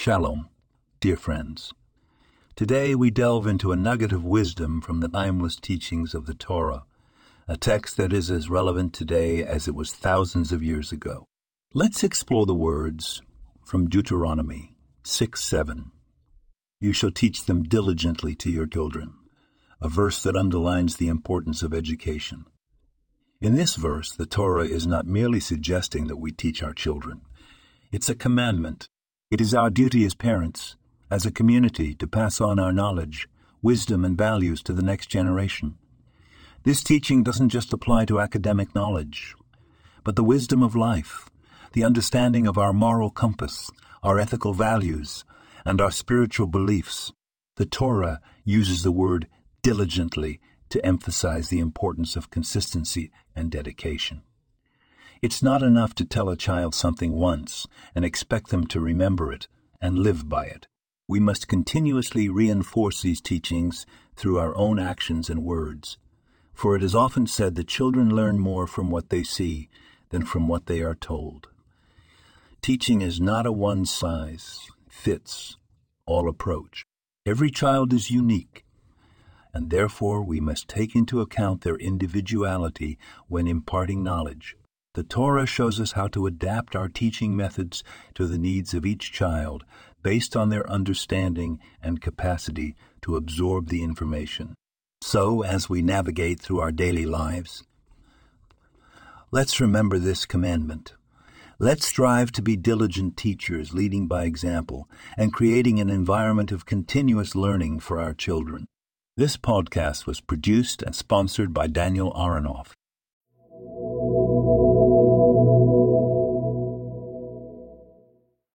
Shalom, dear friends. Today we delve into a nugget of wisdom from the timeless teachings of the Torah, a text that is as relevant today as it was thousands of years ago. Let's explore the words from Deuteronomy 6 7. You shall teach them diligently to your children, a verse that underlines the importance of education. In this verse, the Torah is not merely suggesting that we teach our children, it's a commandment. It is our duty as parents, as a community, to pass on our knowledge, wisdom, and values to the next generation. This teaching doesn't just apply to academic knowledge, but the wisdom of life, the understanding of our moral compass, our ethical values, and our spiritual beliefs. The Torah uses the word diligently to emphasize the importance of consistency and dedication. It's not enough to tell a child something once and expect them to remember it and live by it. We must continuously reinforce these teachings through our own actions and words, for it is often said that children learn more from what they see than from what they are told. Teaching is not a one size fits all approach. Every child is unique, and therefore we must take into account their individuality when imparting knowledge. The Torah shows us how to adapt our teaching methods to the needs of each child based on their understanding and capacity to absorb the information. So, as we navigate through our daily lives, let's remember this commandment. Let's strive to be diligent teachers, leading by example, and creating an environment of continuous learning for our children. This podcast was produced and sponsored by Daniel Aronoff.